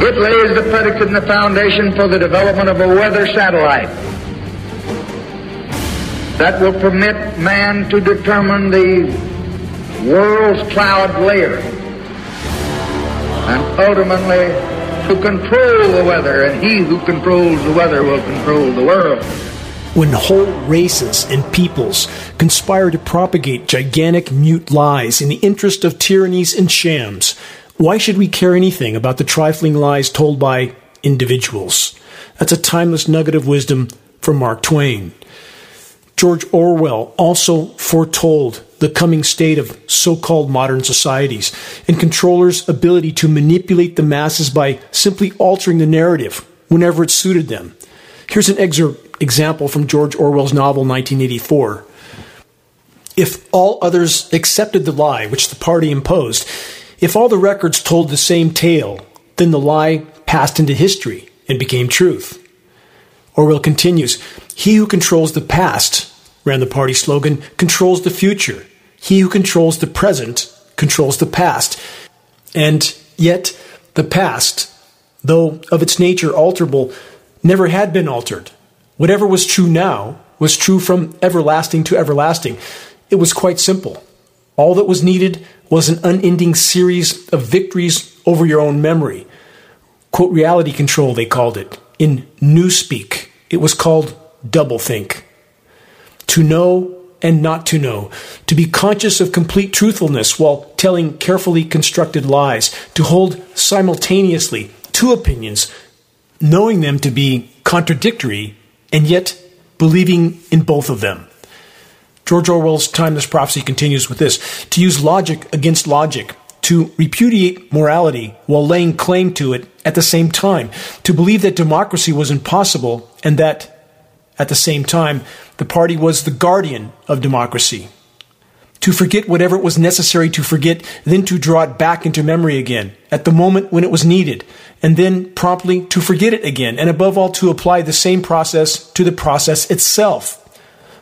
It lays the predicate and the foundation for the development of a weather satellite that will permit man to determine the world's cloud layer and ultimately to control the weather, and he who controls the weather will control the world. When whole races and peoples conspire to propagate gigantic mute lies in the interest of tyrannies and shams, why should we care anything about the trifling lies told by individuals? That's a timeless nugget of wisdom from Mark Twain. George Orwell also foretold the coming state of so called modern societies and controllers' ability to manipulate the masses by simply altering the narrative whenever it suited them. Here's an excerpt example from George Orwell's novel 1984. If all others accepted the lie which the party imposed, if all the records told the same tale, then the lie passed into history and became truth. Orwell continues He who controls the past, ran the party slogan, controls the future. He who controls the present controls the past. And yet, the past, though of its nature alterable, never had been altered. Whatever was true now was true from everlasting to everlasting. It was quite simple. All that was needed was an unending series of victories over your own memory. Quote, reality control, they called it. In Newspeak, it was called doublethink. To know and not to know, to be conscious of complete truthfulness while telling carefully constructed lies, to hold simultaneously two opinions, knowing them to be contradictory, and yet believing in both of them. George Orwell's Timeless Prophecy continues with this to use logic against logic, to repudiate morality while laying claim to it at the same time, to believe that democracy was impossible and that, at the same time, the party was the guardian of democracy. To forget whatever it was necessary to forget, then to draw it back into memory again at the moment when it was needed, and then promptly to forget it again, and above all to apply the same process to the process itself.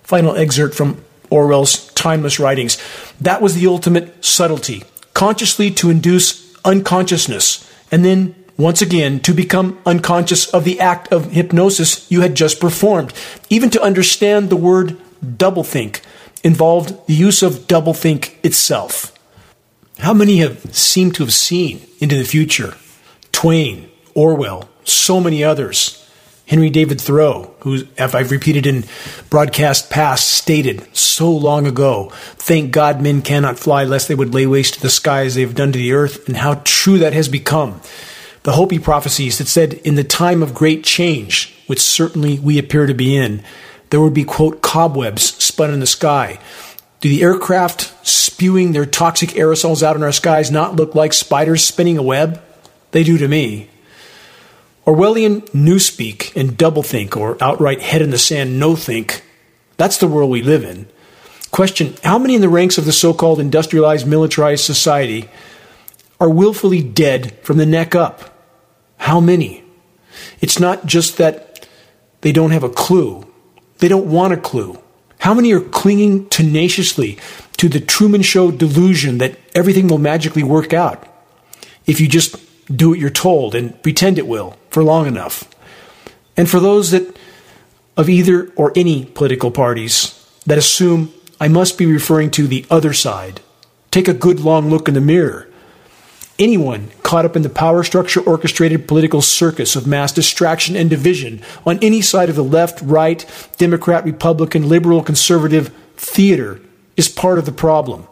Final excerpt from Orwell's timeless writings. That was the ultimate subtlety, consciously to induce unconsciousness, and then once again to become unconscious of the act of hypnosis you had just performed. Even to understand the word doublethink involved the use of doublethink itself. How many have seemed to have seen into the future? Twain, Orwell, so many others. Henry David Thoreau, who, as I've repeated in broadcast past, stated so long ago, Thank God men cannot fly lest they would lay waste to the sky as they have done to the earth, and how true that has become. The Hopi prophecies that said, In the time of great change, which certainly we appear to be in, there would be, quote, cobwebs spun in the sky. Do the aircraft spewing their toxic aerosols out in our skies not look like spiders spinning a web? They do to me. Orwellian newspeak and doublethink, or outright head in the sand no think, that's the world we live in. Question How many in the ranks of the so called industrialized, militarized society are willfully dead from the neck up? How many? It's not just that they don't have a clue, they don't want a clue. How many are clinging tenaciously to the Truman Show delusion that everything will magically work out if you just do what you're told and pretend it will for long enough. And for those that of either or any political parties that assume I must be referring to the other side, take a good long look in the mirror. Anyone caught up in the power structure orchestrated political circus of mass distraction and division on any side of the left, right, Democrat, Republican, liberal, conservative theater is part of the problem.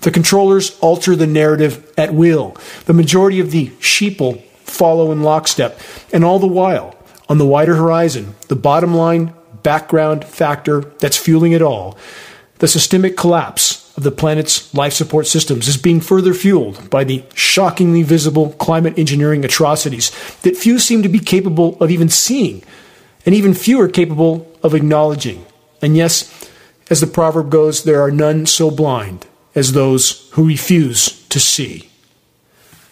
The controllers alter the narrative at will. The majority of the sheeple follow in lockstep. And all the while, on the wider horizon, the bottom line background factor that's fueling it all, the systemic collapse of the planet's life support systems is being further fueled by the shockingly visible climate engineering atrocities that few seem to be capable of even seeing, and even fewer capable of acknowledging. And yes, as the proverb goes, there are none so blind as those who refuse to see.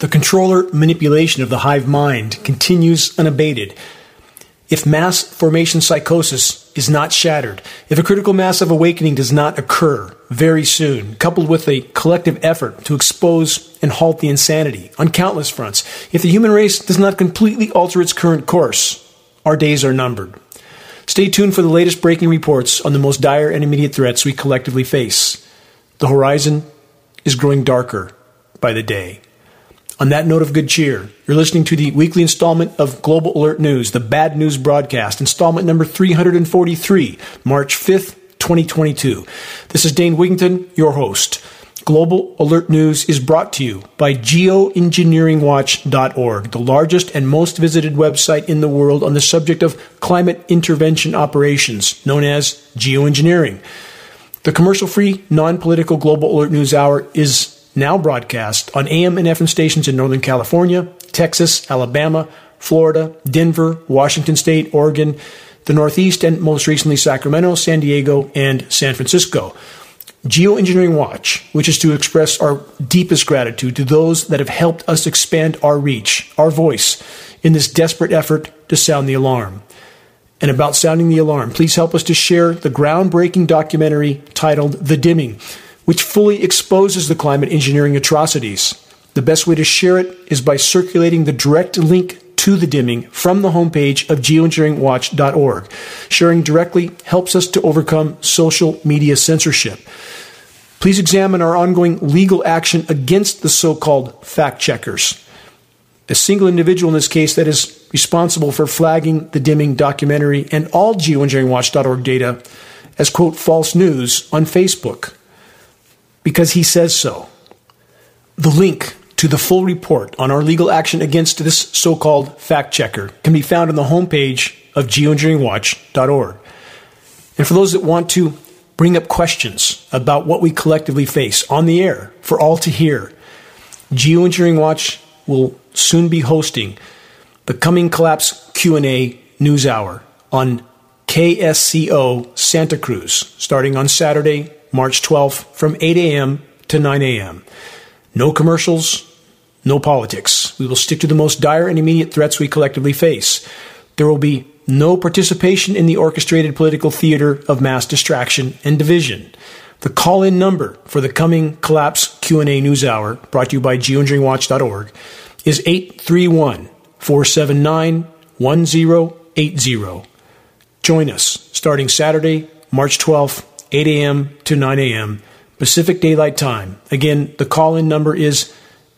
The controller manipulation of the hive mind continues unabated. if mass formation psychosis is not shattered, if a critical mass of awakening does not occur very soon, coupled with a collective effort to expose and halt the insanity on countless fronts, if the human race does not completely alter its current course, our days are numbered. Stay tuned for the latest breaking reports on the most dire and immediate threats we collectively face. The horizon is growing darker by the day. On that note of good cheer, you're listening to the weekly installment of Global Alert News, the Bad News Broadcast, installment number 343, March 5th, 2022. This is Dane Wigington, your host. Global Alert News is brought to you by geoengineeringwatch.org, the largest and most visited website in the world on the subject of climate intervention operations, known as geoengineering. The commercial free, non political Global Alert News Hour is now broadcast on AM and FM stations in Northern California, Texas, Alabama, Florida, Denver, Washington State, Oregon, the Northeast, and most recently Sacramento, San Diego, and San Francisco. Geoengineering Watch, which is to express our deepest gratitude to those that have helped us expand our reach, our voice, in this desperate effort to sound the alarm. And about sounding the alarm, please help us to share the groundbreaking documentary titled The Dimming which fully exposes the climate engineering atrocities. The best way to share it is by circulating the direct link to the dimming from the homepage of geoengineeringwatch.org. Sharing directly helps us to overcome social media censorship. Please examine our ongoing legal action against the so called fact checkers. A single individual in this case that is responsible for flagging the dimming documentary and all geoengineeringwatch.org data as, quote, false news on Facebook because he says so. The link to the full report on our legal action against this so called fact checker can be found on the homepage of geoengineeringwatch.org. And for those that want to bring up questions about what we collectively face on the air for all to hear, Geoengineering Watch will soon be hosting the coming collapse Q&A news hour on KSCO Santa Cruz starting on Saturday, March 12th from 8 a.m. to 9 a.m. No commercials, no politics. We will stick to the most dire and immediate threats we collectively face. There will be no participation in the orchestrated political theater of mass distraction and division. The call-in number for the coming Collapse Q&A News Hour, brought to you by geoengineeringwatch.org, is 831-479-1080. Join us starting Saturday, March 12th 8 a.m. to 9 a.m. Pacific Daylight Time. Again, the call in number is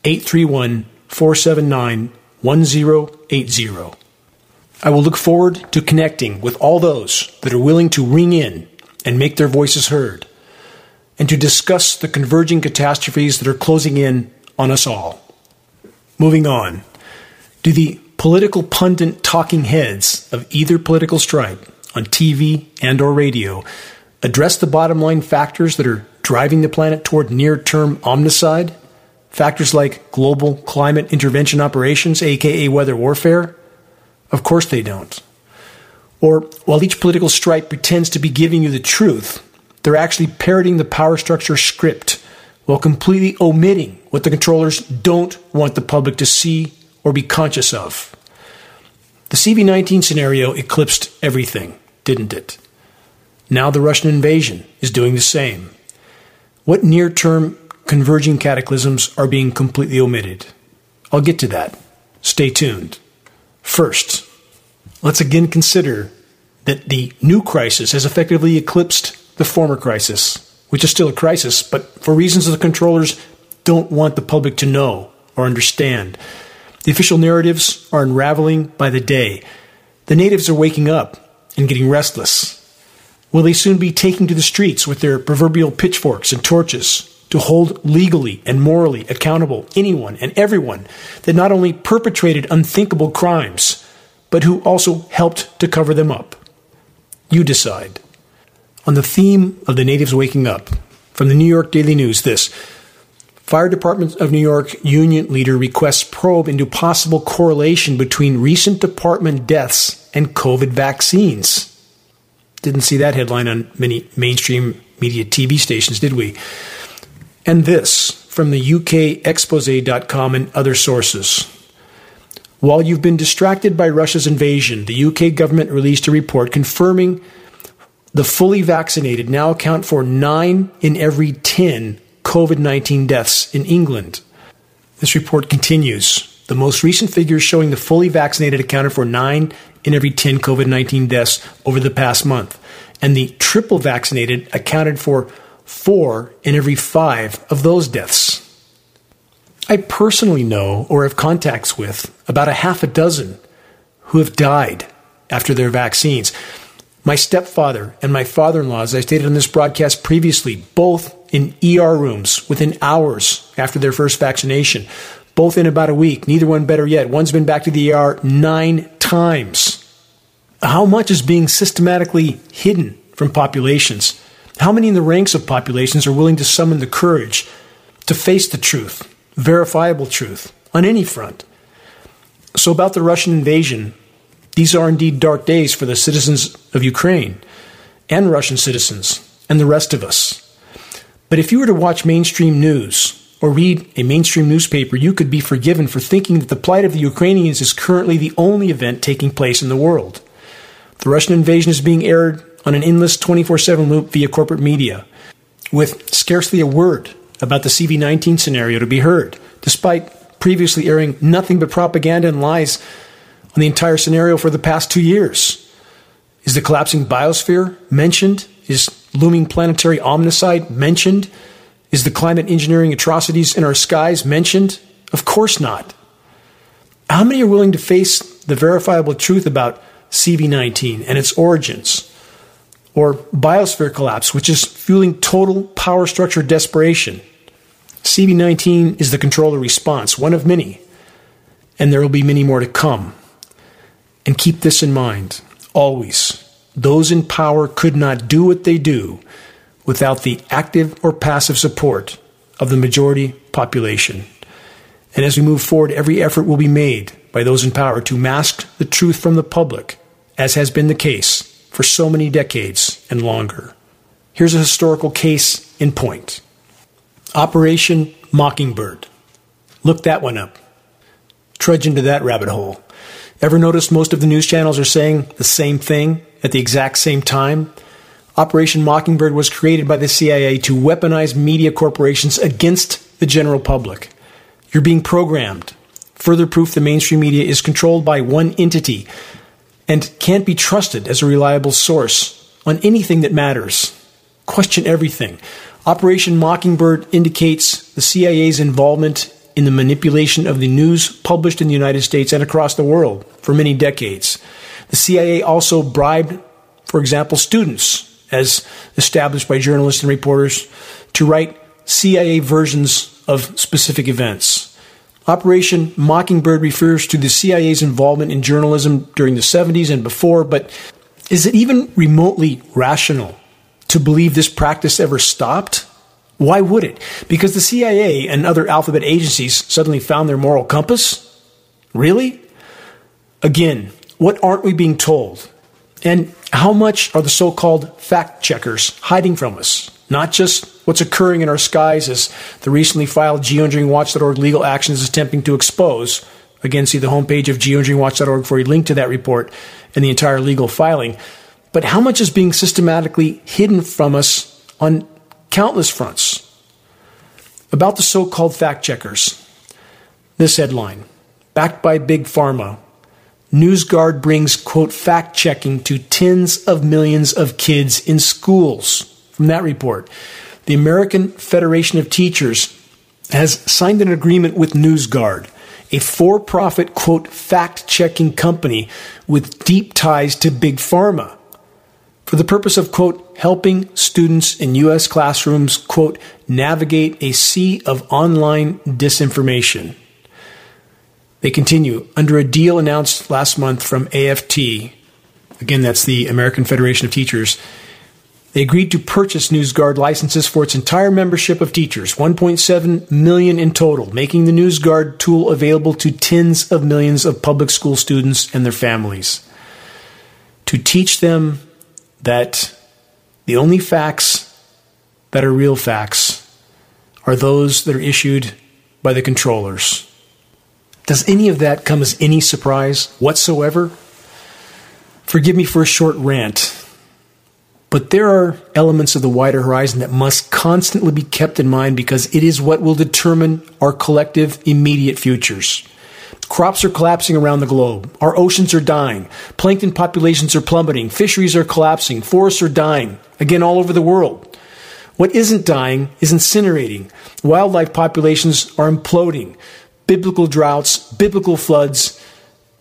831 479 1080. I will look forward to connecting with all those that are willing to ring in and make their voices heard, and to discuss the converging catastrophes that are closing in on us all. Moving on, do the political pundit talking heads of either political stripe on TV and or radio address the bottom line factors that are driving the planet toward near term omnicide? Factors like global climate intervention operations, aka weather warfare? Of course they don't. Or, while each political stripe pretends to be giving you the truth, they're actually parroting the power structure script while completely omitting what the controllers don't want the public to see or be conscious of. The CV 19 scenario eclipsed everything, didn't it? Now the Russian invasion is doing the same. What near term converging cataclysms are being completely omitted? I'll get to that. Stay tuned. First, let's again consider that the new crisis has effectively eclipsed the former crisis, which is still a crisis, but for reasons the controllers don't want the public to know or understand. The official narratives are unraveling by the day. The natives are waking up and getting restless. Will they soon be taking to the streets with their proverbial pitchforks and torches to hold legally and morally accountable anyone and everyone that not only perpetrated unthinkable crimes, but who also helped to cover them up? You decide. On the theme of the natives waking up, from the New York Daily News, this Fire Department of New York union leader requests probe into possible correlation between recent department deaths and COVID vaccines. Didn't see that headline on many mainstream media TV stations, did we? And this from the UK expose.com and other sources. While you've been distracted by Russia's invasion, the UK government released a report confirming the fully vaccinated now account for 9 in every 10 COVID 19 deaths in England. This report continues. The most recent figures showing the fully vaccinated accounted for 9 in every 10 COVID 19 deaths over the past month, and the triple vaccinated accounted for 4 in every 5 of those deaths. I personally know or have contacts with about a half a dozen who have died after their vaccines. My stepfather and my father in law, as I stated on this broadcast previously, both in ER rooms within hours after their first vaccination, both in about a week, neither one better yet. One's been back to the ER nine times. How much is being systematically hidden from populations? How many in the ranks of populations are willing to summon the courage to face the truth, verifiable truth, on any front? So, about the Russian invasion, these are indeed dark days for the citizens of Ukraine and Russian citizens and the rest of us. But if you were to watch mainstream news or read a mainstream newspaper, you could be forgiven for thinking that the plight of the Ukrainians is currently the only event taking place in the world. The Russian invasion is being aired on an endless 24 7 loop via corporate media, with scarcely a word about the CV19 scenario to be heard, despite previously airing nothing but propaganda and lies on the entire scenario for the past two years. Is the collapsing biosphere mentioned? Is looming planetary omnicide mentioned? Is the climate engineering atrocities in our skies mentioned? Of course not. How many are willing to face the verifiable truth about CV19 and its origins? Or biosphere collapse, which is fueling total power structure desperation? CV19 is the controller response, one of many, and there will be many more to come. And keep this in mind always. Those in power could not do what they do without the active or passive support of the majority population. And as we move forward, every effort will be made by those in power to mask the truth from the public, as has been the case for so many decades and longer. Here's a historical case in point Operation Mockingbird. Look that one up. Trudge into that rabbit hole. Ever notice most of the news channels are saying the same thing at the exact same time? Operation Mockingbird was created by the CIA to weaponize media corporations against the general public. You're being programmed. Further proof the mainstream media is controlled by one entity and can't be trusted as a reliable source on anything that matters. Question everything. Operation Mockingbird indicates the CIA's involvement in the manipulation of the news published in the United States and across the world for many decades. The CIA also bribed, for example, students, as established by journalists and reporters, to write CIA versions of specific events. Operation Mockingbird refers to the CIA's involvement in journalism during the 70s and before, but is it even remotely rational to believe this practice ever stopped? Why would it? Because the CIA and other alphabet agencies suddenly found their moral compass? Really? Again, what aren't we being told? And how much are the so called fact checkers hiding from us? Not just what's occurring in our skies is the recently filed geoengineeringwatch.org legal action is attempting to expose. Again, see the homepage of geoengineeringwatch.org for a link to that report and the entire legal filing. But how much is being systematically hidden from us on countless fronts. About the so called fact checkers. This headline Backed by Big Pharma, NewsGuard brings, quote, fact checking to tens of millions of kids in schools. From that report, the American Federation of Teachers has signed an agreement with NewsGuard, a for profit, quote, fact checking company with deep ties to Big Pharma for the purpose of, quote, helping students in U.S. classrooms, quote, navigate a sea of online disinformation. They continue under a deal announced last month from AFT. Again, that's the American Federation of Teachers. They agreed to purchase NewsGuard licenses for its entire membership of teachers, 1.7 million in total, making the NewsGuard tool available to tens of millions of public school students and their families. To teach them that the only facts that are real facts are those that are issued by the controllers. Does any of that come as any surprise whatsoever? Forgive me for a short rant, but there are elements of the wider horizon that must constantly be kept in mind because it is what will determine our collective immediate futures. Crops are collapsing around the globe. Our oceans are dying. Plankton populations are plummeting. Fisheries are collapsing. Forests are dying. Again, all over the world. What isn't dying is incinerating. Wildlife populations are imploding. Biblical droughts, biblical floods,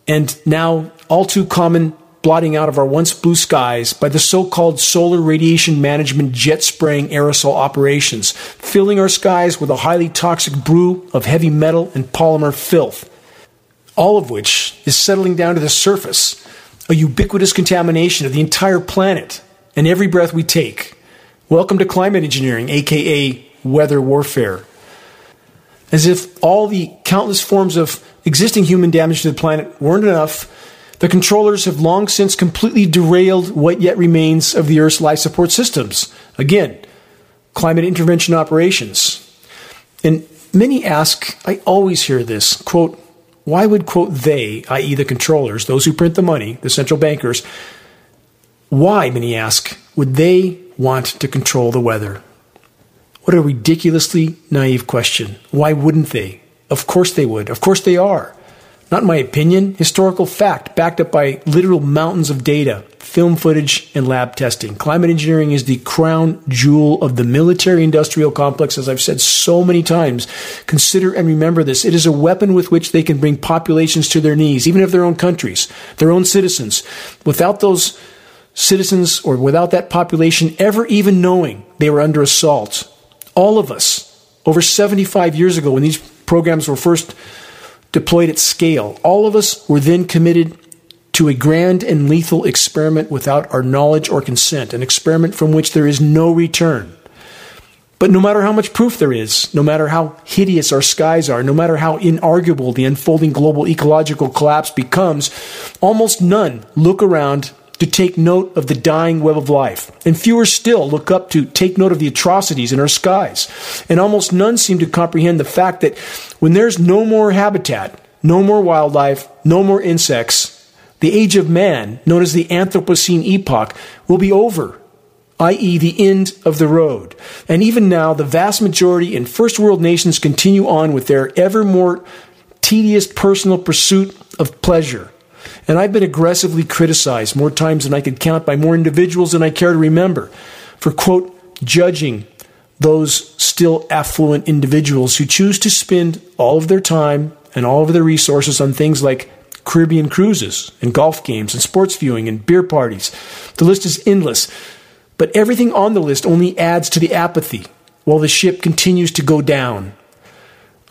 and now all too common blotting out of our once blue skies by the so called solar radiation management jet spraying aerosol operations, filling our skies with a highly toxic brew of heavy metal and polymer filth, all of which is settling down to the surface, a ubiquitous contamination of the entire planet and every breath we take. Welcome to climate engineering, aka weather warfare. As if all the countless forms of existing human damage to the planet weren't enough, the controllers have long since completely derailed what yet remains of the Earth's life support systems. Again, climate intervention operations. And many ask, I always hear this, quote, why would, quote, they, i.e., the controllers, those who print the money, the central bankers, why, many ask, would they want to control the weather? What a ridiculously naive question. Why wouldn't they? Of course they would. Of course they are. Not my opinion, historical fact backed up by literal mountains of data, film footage, and lab testing. Climate engineering is the crown jewel of the military industrial complex, as I've said so many times. Consider and remember this. It is a weapon with which they can bring populations to their knees, even of their own countries, their own citizens. Without those citizens or without that population ever even knowing they were under assault, all of us, over 75 years ago, when these programs were first deployed at scale. All of us were then committed to a grand and lethal experiment without our knowledge or consent, an experiment from which there is no return. But no matter how much proof there is, no matter how hideous our skies are, no matter how inarguable the unfolding global ecological collapse becomes, almost none look around to take note of the dying web of life, and fewer still look up to take note of the atrocities in our skies. And almost none seem to comprehend the fact that when there's no more habitat, no more wildlife, no more insects, the age of man, known as the Anthropocene epoch, will be over, i.e., the end of the road. And even now, the vast majority in first world nations continue on with their ever more tedious personal pursuit of pleasure and I've been aggressively criticized more times than I could count by more individuals than I care to remember for, quote, judging those still affluent individuals who choose to spend all of their time and all of their resources on things like Caribbean cruises and golf games and sports viewing and beer parties. The list is endless, but everything on the list only adds to the apathy while the ship continues to go down.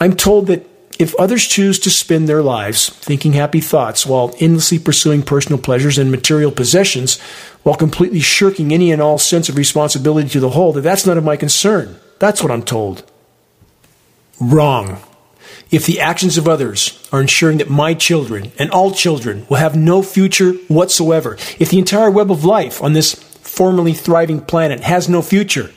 I'm told that if others choose to spend their lives thinking happy thoughts while endlessly pursuing personal pleasures and material possessions, while completely shirking any and all sense of responsibility to the whole, that that's none of my concern. That's what I'm told. Wrong. If the actions of others are ensuring that my children and all children will have no future whatsoever, if the entire web of life on this formerly thriving planet has no future,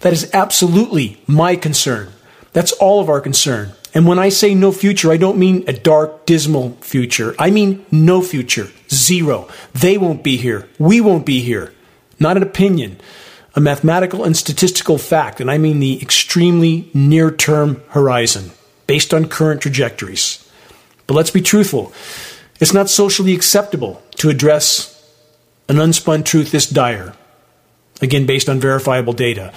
that is absolutely my concern. That's all of our concern. And when I say no future, I don't mean a dark, dismal future. I mean no future. Zero. They won't be here. We won't be here. Not an opinion. A mathematical and statistical fact, and I mean the extremely near term horizon, based on current trajectories. But let's be truthful. It's not socially acceptable to address an unspun truth this dire, again, based on verifiable data.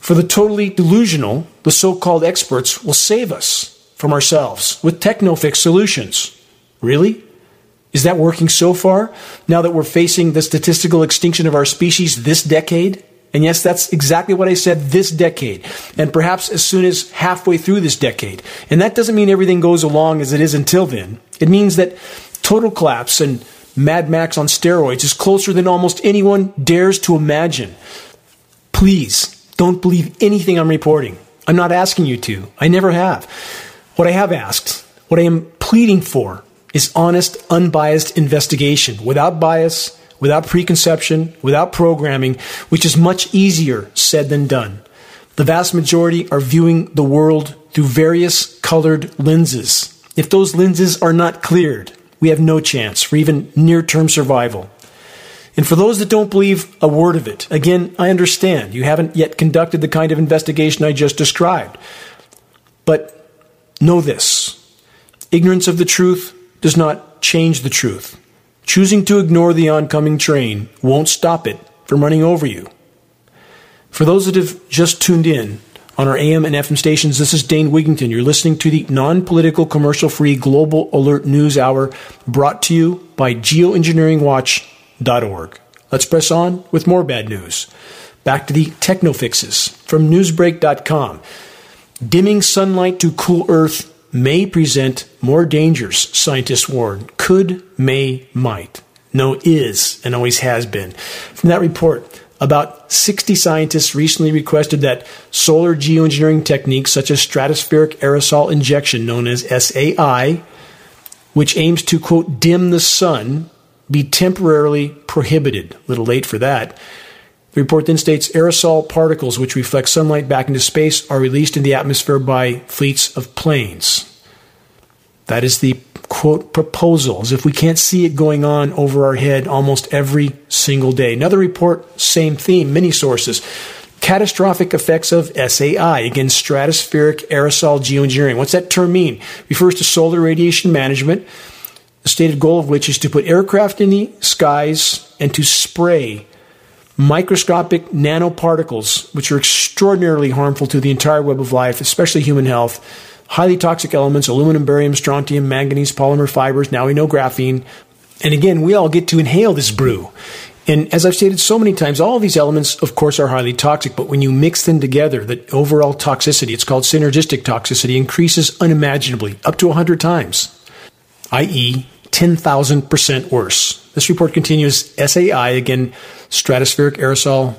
For the totally delusional, the so called experts will save us from ourselves with techno-fix solutions. Really? Is that working so far now that we're facing the statistical extinction of our species this decade? And yes, that's exactly what I said this decade, and perhaps as soon as halfway through this decade. And that doesn't mean everything goes along as it is until then. It means that total collapse and Mad Max on steroids is closer than almost anyone dares to imagine. Please don't believe anything I'm reporting. I'm not asking you to. I never have. What I have asked, what I am pleading for, is honest, unbiased investigation without bias, without preconception, without programming, which is much easier said than done. The vast majority are viewing the world through various colored lenses. If those lenses are not cleared, we have no chance for even near term survival. And for those that don't believe a word of it, again, I understand you haven't yet conducted the kind of investigation I just described. But know this ignorance of the truth does not change the truth. Choosing to ignore the oncoming train won't stop it from running over you. For those that have just tuned in on our AM and FM stations, this is Dane Wigington. You're listening to the non political, commercial free Global Alert News Hour brought to you by Let's press on with more bad news. Back to the techno fixes from newsbreak.com. Dimming sunlight to cool Earth may present more dangers, scientists warn. Could, may, might. No, is, and always has been. From that report, about 60 scientists recently requested that solar geoengineering techniques such as stratospheric aerosol injection, known as SAI, which aims to, quote, dim the sun, be temporarily prohibited. A little late for that. The report then states aerosol particles which reflect sunlight back into space are released in the atmosphere by fleets of planes. That is the quote proposal, as if we can't see it going on over our head almost every single day. Another report, same theme, many sources. Catastrophic effects of SAI, again, stratospheric aerosol geoengineering. What's that term mean? Refers to solar radiation management, the stated goal of which is to put aircraft in the skies and to spray microscopic nanoparticles, which are extraordinarily harmful to the entire web of life, especially human health. Highly toxic elements, aluminum, barium, strontium, manganese, polymer fibers, now we know graphene. And again, we all get to inhale this brew. And as I've stated so many times, all these elements, of course, are highly toxic, but when you mix them together, the overall toxicity, it's called synergistic toxicity, increases unimaginably, up to 100 times, i.e., 10,000% worse. This report continues SAI, again, stratospheric aerosol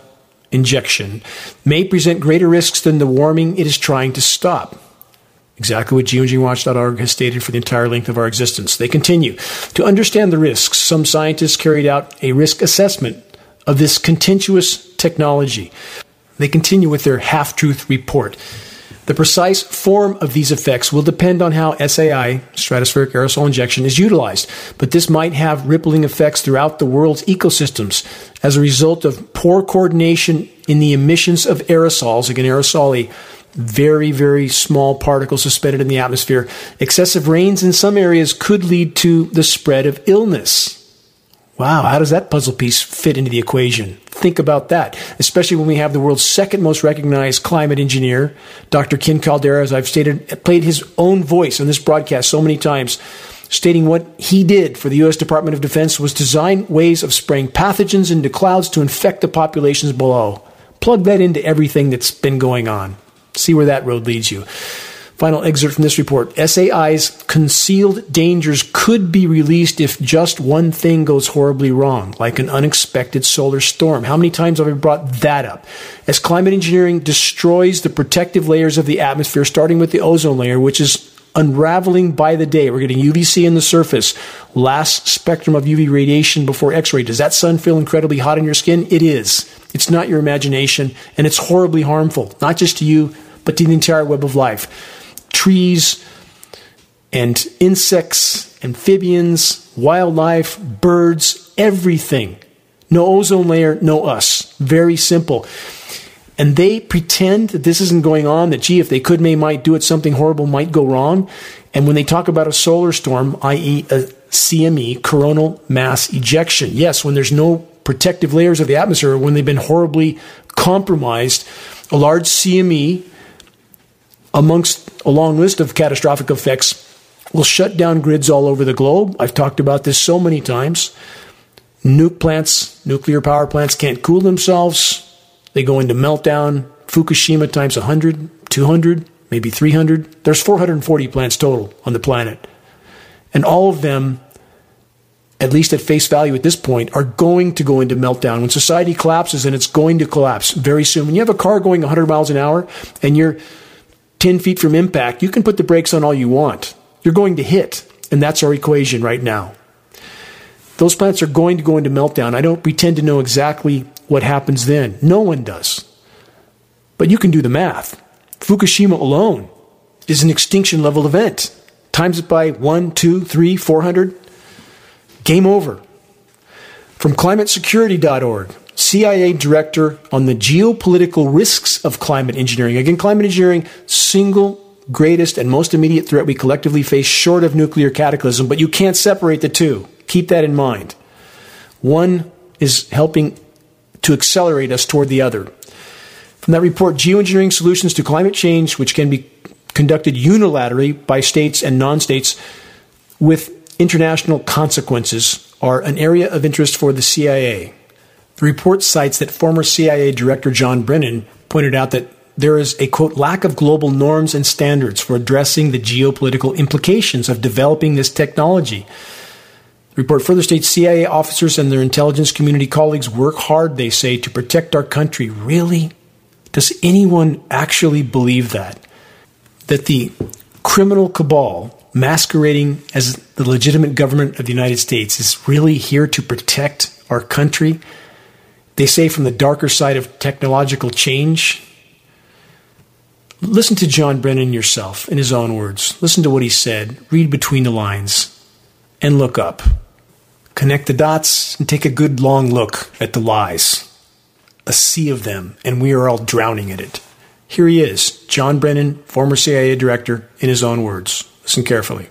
injection, may present greater risks than the warming it is trying to stop. Exactly what geoengineeringwatch.org has stated for the entire length of our existence. They continue. To understand the risks, some scientists carried out a risk assessment of this contentious technology. They continue with their half truth report. The precise form of these effects will depend on how SAI, stratospheric aerosol injection, is utilized, but this might have rippling effects throughout the world's ecosystems as a result of poor coordination in the emissions of aerosols. Again, aerosol, a very, very small particles suspended in the atmosphere. Excessive rains in some areas could lead to the spread of illness. Wow, how does that puzzle piece fit into the equation? Think about that, especially when we have the world's second most recognized climate engineer, Dr. Ken Caldeira, as I've stated, played his own voice on this broadcast so many times, stating what he did for the U.S. Department of Defense was design ways of spraying pathogens into clouds to infect the populations below. Plug that into everything that's been going on. See where that road leads you. Final excerpt from this report. SAI's concealed dangers could be released if just one thing goes horribly wrong, like an unexpected solar storm. How many times have I brought that up? As climate engineering destroys the protective layers of the atmosphere, starting with the ozone layer, which is unraveling by the day. We're getting UVC in the surface, last spectrum of UV radiation before X ray. Does that sun feel incredibly hot on your skin? It is. It's not your imagination, and it's horribly harmful, not just to you, but to the entire web of life trees and insects, amphibians, wildlife, birds, everything. No ozone layer, no us. Very simple. And they pretend that this isn't going on, that gee, if they could, may, might do it, something horrible might go wrong. And when they talk about a solar storm, i.e., a CME, coronal mass ejection, yes, when there's no protective layers of the atmosphere, when they've been horribly compromised, a large CME amongst a long list of catastrophic effects, will shut down grids all over the globe. I've talked about this so many times. Nuke plants, nuclear power plants can't cool themselves. They go into meltdown. Fukushima times 100, 200, maybe 300. There's 440 plants total on the planet. And all of them, at least at face value at this point, are going to go into meltdown. When society collapses, and it's going to collapse very soon. When you have a car going 100 miles an hour and you're 10 feet from impact, you can put the brakes on all you want. You're going to hit. And that's our equation right now. Those plants are going to go into meltdown. I don't pretend to know exactly what happens then. No one does. But you can do the math. Fukushima alone is an extinction level event. times it by one, two, three, four hundred, game over. From climatesecurity.org, CIA director on the geopolitical risks of climate engineering. Again, climate engineering, single greatest and most immediate threat we collectively face short of nuclear cataclysm, but you can't separate the two. Keep that in mind. One is helping to accelerate us toward the other. From that report, geoengineering solutions to climate change, which can be conducted unilaterally by states and non states with international consequences, are an area of interest for the CIA. The report cites that former CIA Director John Brennan pointed out that there is a quote lack of global norms and standards for addressing the geopolitical implications of developing this technology. The report further states CIA officers and their intelligence community colleagues work hard, they say, to protect our country. Really? Does anyone actually believe that? That the criminal cabal masquerading as the legitimate government of the United States is really here to protect our country? They say from the darker side of technological change, Listen to John Brennan yourself in his own words. Listen to what he said. Read between the lines and look up. Connect the dots and take a good long look at the lies. A sea of them, and we are all drowning in it. Here he is, John Brennan, former CIA director, in his own words. Listen carefully.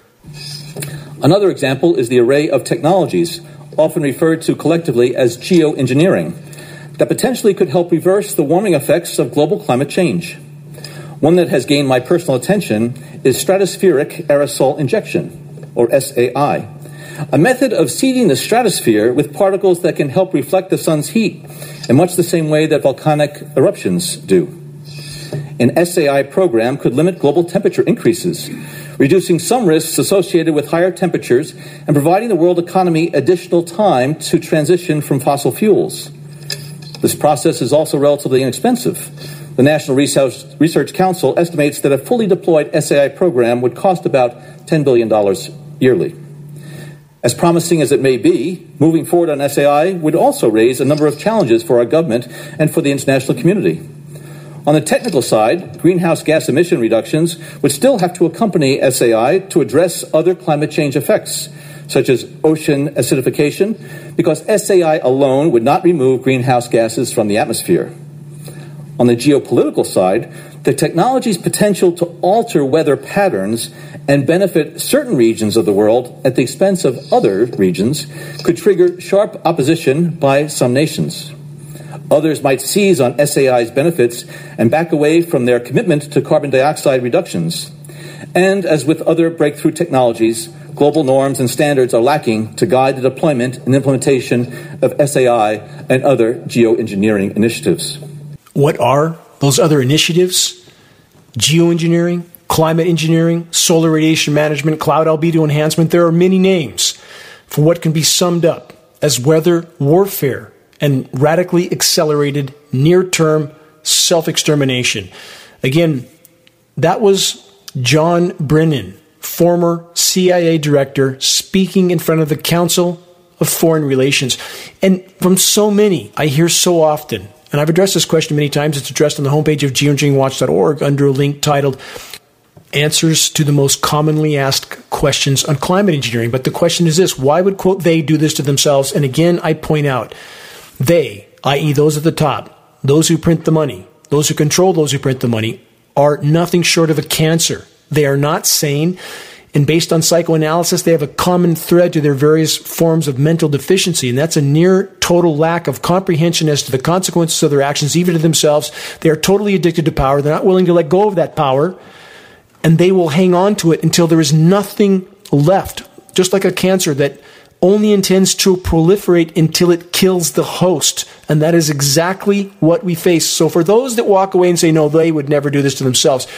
Another example is the array of technologies, often referred to collectively as geoengineering, that potentially could help reverse the warming effects of global climate change. One that has gained my personal attention is stratospheric aerosol injection, or SAI, a method of seeding the stratosphere with particles that can help reflect the sun's heat in much the same way that volcanic eruptions do. An SAI program could limit global temperature increases, reducing some risks associated with higher temperatures and providing the world economy additional time to transition from fossil fuels. This process is also relatively inexpensive the National Research, Council estimates that a fully deployed SAI program would cost about $10 billion yearly. As promising as it may be, moving forward on SAI would also raise a number of challenges for our government and for the international community. On the technical side, greenhouse gas emission reductions would still have to accompany SAI to address other climate change effects, such as ocean acidification, because SAI alone would not remove greenhouse gases from the atmosphere. On the geopolitical side, the technology's potential to alter weather patterns and benefit certain regions of the world at the expense of other regions could trigger sharp opposition by some nations. Others might seize on SAI's benefits and back away from their commitment to carbon dioxide reductions. And as with other breakthrough technologies, global norms and standards are lacking to guide the deployment and implementation of SAI and other geoengineering initiatives. What are those other initiatives? Geoengineering, climate engineering, solar radiation management, cloud albedo enhancement. There are many names for what can be summed up as weather warfare and radically accelerated near term self extermination. Again, that was John Brennan, former CIA director, speaking in front of the Council of Foreign Relations. And from so many, I hear so often and I've addressed this question many times. It's addressed on the homepage of geoengineeringwatch.org under a link titled Answers to the Most Commonly Asked Questions on Climate Engineering. But the question is this why would, quote, they do this to themselves? And again, I point out, they, i.e., those at the top, those who print the money, those who control those who print the money, are nothing short of a cancer. They are not sane. And based on psychoanalysis, they have a common thread to their various forms of mental deficiency, and that's a near total lack of comprehension as to the consequences of their actions, even to themselves. They are totally addicted to power. They're not willing to let go of that power, and they will hang on to it until there is nothing left, just like a cancer that only intends to proliferate until it kills the host. And that is exactly what we face. So for those that walk away and say, no, they would never do this to themselves,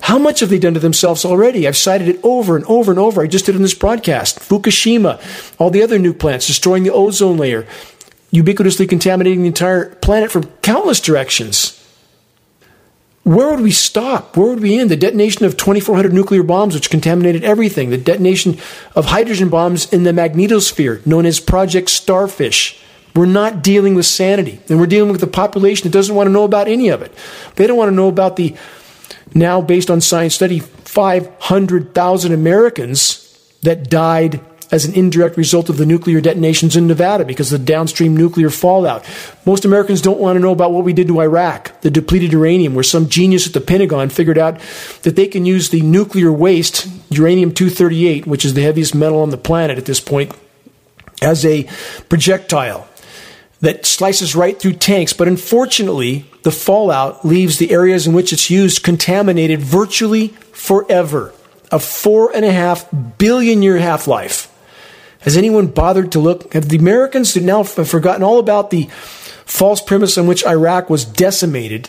how much have they done to themselves already? I've cited it over and over and over. I just did in this broadcast. Fukushima, all the other nuke plants destroying the ozone layer, ubiquitously contaminating the entire planet from countless directions. Where would we stop? Where would we end? The detonation of 2,400 nuclear bombs, which contaminated everything. The detonation of hydrogen bombs in the magnetosphere, known as Project Starfish. We're not dealing with sanity, and we're dealing with a population that doesn't want to know about any of it. They don't want to know about the now based on science study 500,000 Americans that died as an indirect result of the nuclear detonations in Nevada because of the downstream nuclear fallout. Most Americans don't want to know about what we did to Iraq, the depleted uranium, where some genius at the Pentagon figured out that they can use the nuclear waste, uranium 238, which is the heaviest metal on the planet at this point, as a projectile that slices right through tanks. But unfortunately, the fallout leaves the areas in which it's used contaminated virtually forever. A four and a half billion year half life. Has anyone bothered to look? Have the Americans now forgotten all about the false premise on which Iraq was decimated?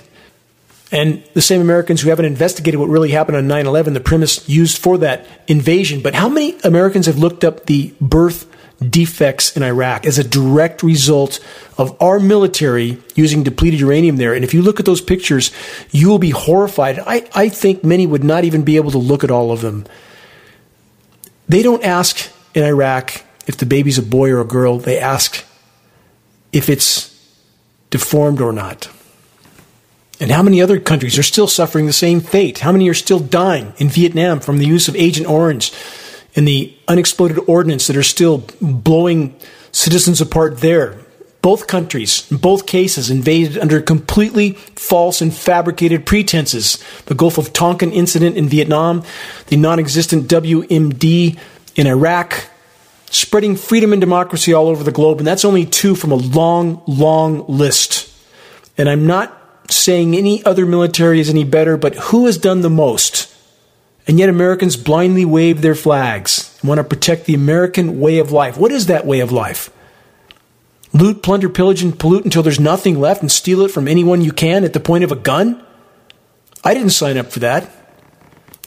And the same Americans who haven't investigated what really happened on 9 11, the premise used for that invasion. But how many Americans have looked up the birth defects in Iraq as a direct result of our military using depleted uranium there. And if you look at those pictures, you will be horrified. I, I think many would not even be able to look at all of them. They don't ask in Iraq if the baby's a boy or a girl, they ask if it's deformed or not. And how many other countries are still suffering the same fate? How many are still dying in Vietnam from the use of Agent Orange and the unexploded ordnance that are still blowing citizens apart there? Both countries, in both cases, invaded under completely false and fabricated pretenses. The Gulf of Tonkin incident in Vietnam, the non existent WMD in Iraq, spreading freedom and democracy all over the globe. And that's only two from a long, long list. And I'm not saying any other military is any better, but who has done the most? And yet Americans blindly wave their flags and want to protect the American way of life. What is that way of life? Loot, plunder, pillage, and pollute until there's nothing left and steal it from anyone you can at the point of a gun? I didn't sign up for that.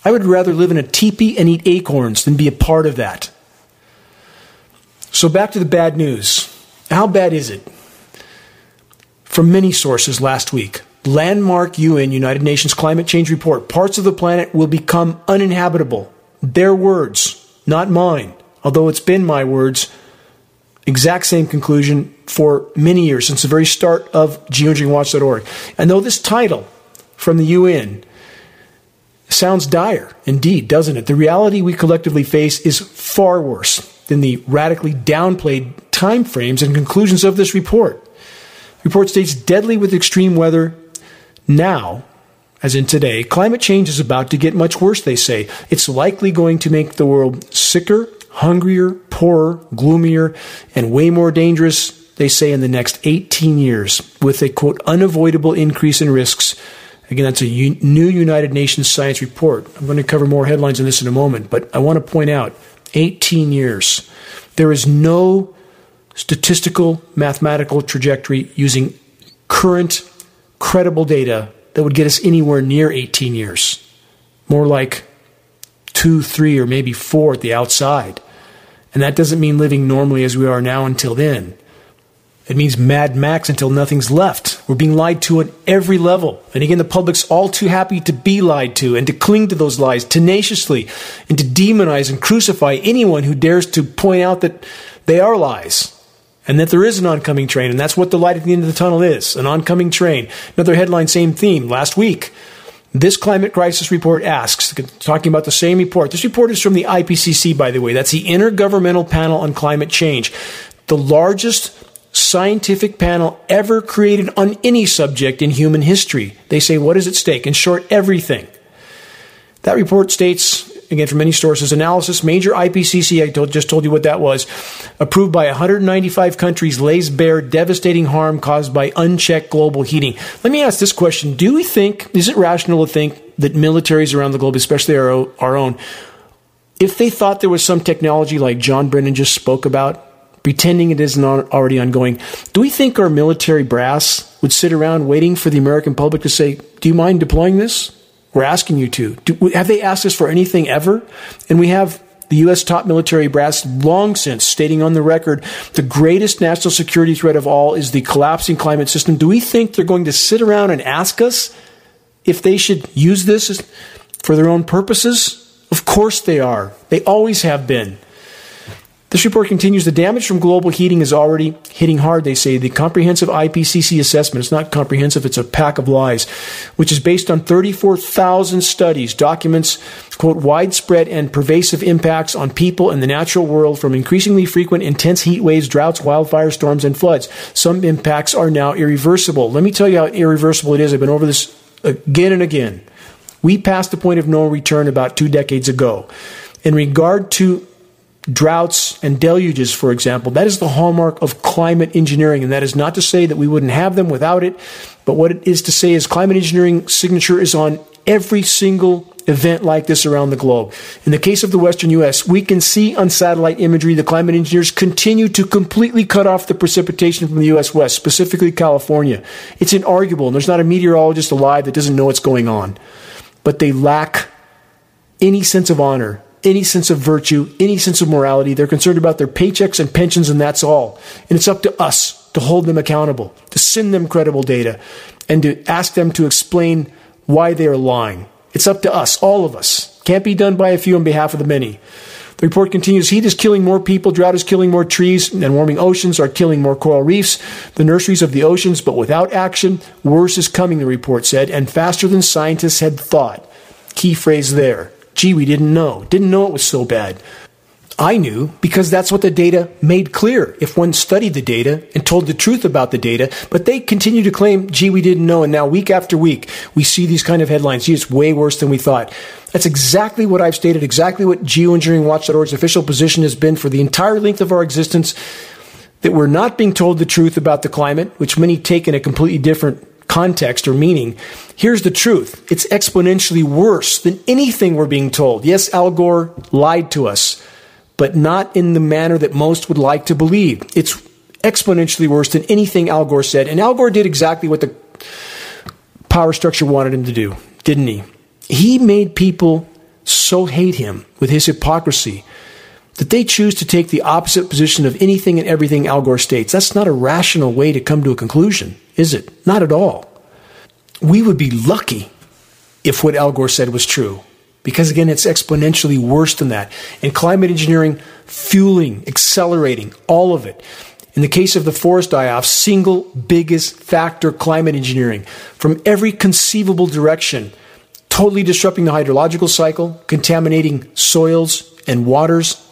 I would rather live in a teepee and eat acorns than be a part of that. So back to the bad news. How bad is it? From many sources last week, landmark UN United Nations climate change report, parts of the planet will become uninhabitable. Their words, not mine, although it's been my words. Exact same conclusion for many years, since the very start of geoengineeringwatch.org. And though this title from the UN Sounds dire, indeed, doesn't it? The reality we collectively face is far worse than the radically downplayed timeframes and conclusions of this report. The report states deadly with extreme weather now, as in today, climate change is about to get much worse, they say. It's likely going to make the world sicker, hungrier, poorer, gloomier, and way more dangerous, they say, in the next 18 years, with a quote, unavoidable increase in risks Again, that's a new United Nations science report. I'm going to cover more headlines on this in a moment, but I want to point out 18 years. There is no statistical mathematical trajectory using current credible data that would get us anywhere near 18 years. More like two, three, or maybe four at the outside. And that doesn't mean living normally as we are now until then. It means Mad Max until nothing's left. We're being lied to at every level. And again, the public's all too happy to be lied to and to cling to those lies tenaciously and to demonize and crucify anyone who dares to point out that they are lies and that there is an oncoming train. And that's what the light at the end of the tunnel is an oncoming train. Another headline, same theme. Last week, this climate crisis report asks, talking about the same report. This report is from the IPCC, by the way. That's the Intergovernmental Panel on Climate Change. The largest scientific panel ever created on any subject in human history. They say, what is at stake? In short, everything. That report states, again from many sources, analysis, major IPCC, I told, just told you what that was, approved by 195 countries, lays bare devastating harm caused by unchecked global heating. Let me ask this question Do we think, is it rational to think that militaries around the globe, especially our, our own, if they thought there was some technology like John Brennan just spoke about, pretending it isn't already ongoing. Do we think our military brass would sit around waiting for the American public to say, Do you mind deploying this? We're asking you to. Do, have they asked us for anything ever? And we have the U.S. top military brass long since stating on the record the greatest national security threat of all is the collapsing climate system. Do we think they're going to sit around and ask us if they should use this for their own purposes? Of course they are. They always have been. This report continues the damage from global heating is already hitting hard, they say. The comprehensive IPCC assessment, it's not comprehensive, it's a pack of lies, which is based on 34,000 studies, documents, quote, widespread and pervasive impacts on people and the natural world from increasingly frequent intense heat waves, droughts, wildfires, storms, and floods. Some impacts are now irreversible. Let me tell you how irreversible it is. I've been over this again and again. We passed the point of no return about two decades ago. In regard to droughts and deluges, for example, that is the hallmark of climate engineering. And that is not to say that we wouldn't have them without it, but what it is to say is climate engineering signature is on every single event like this around the globe. In the case of the Western U.S., we can see on satellite imagery the climate engineers continue to completely cut off the precipitation from the U.S. West, specifically California. It's inarguable, and there's not a meteorologist alive that doesn't know what's going on. But they lack any sense of honor any sense of virtue, any sense of morality. They're concerned about their paychecks and pensions, and that's all. And it's up to us to hold them accountable, to send them credible data, and to ask them to explain why they are lying. It's up to us, all of us. Can't be done by a few on behalf of the many. The report continues heat is killing more people, drought is killing more trees, and warming oceans are killing more coral reefs, the nurseries of the oceans, but without action, worse is coming, the report said, and faster than scientists had thought. Key phrase there. Gee, we didn't know. Didn't know it was so bad. I knew because that's what the data made clear if one studied the data and told the truth about the data. But they continue to claim, gee, we didn't know. And now week after week, we see these kind of headlines. Gee, it's way worse than we thought. That's exactly what I've stated, exactly what geoengineeringwatch.org's official position has been for the entire length of our existence that we're not being told the truth about the climate, which many take in a completely different context or meaning. Here's the truth it's exponentially worse than anything we're being told. Yes, Al Gore lied to us, but not in the manner that most would like to believe. It's exponentially worse than anything Al Gore said. And Al Gore did exactly what the power structure wanted him to do, didn't he? He made people so hate him with his hypocrisy that they choose to take the opposite position of anything and everything Al Gore states. That's not a rational way to come to a conclusion, is it? Not at all. We would be lucky if what Al Gore said was true. Because again, it's exponentially worse than that. And climate engineering, fueling, accelerating, all of it. In the case of the forest die off, single biggest factor climate engineering from every conceivable direction, totally disrupting the hydrological cycle, contaminating soils and waters,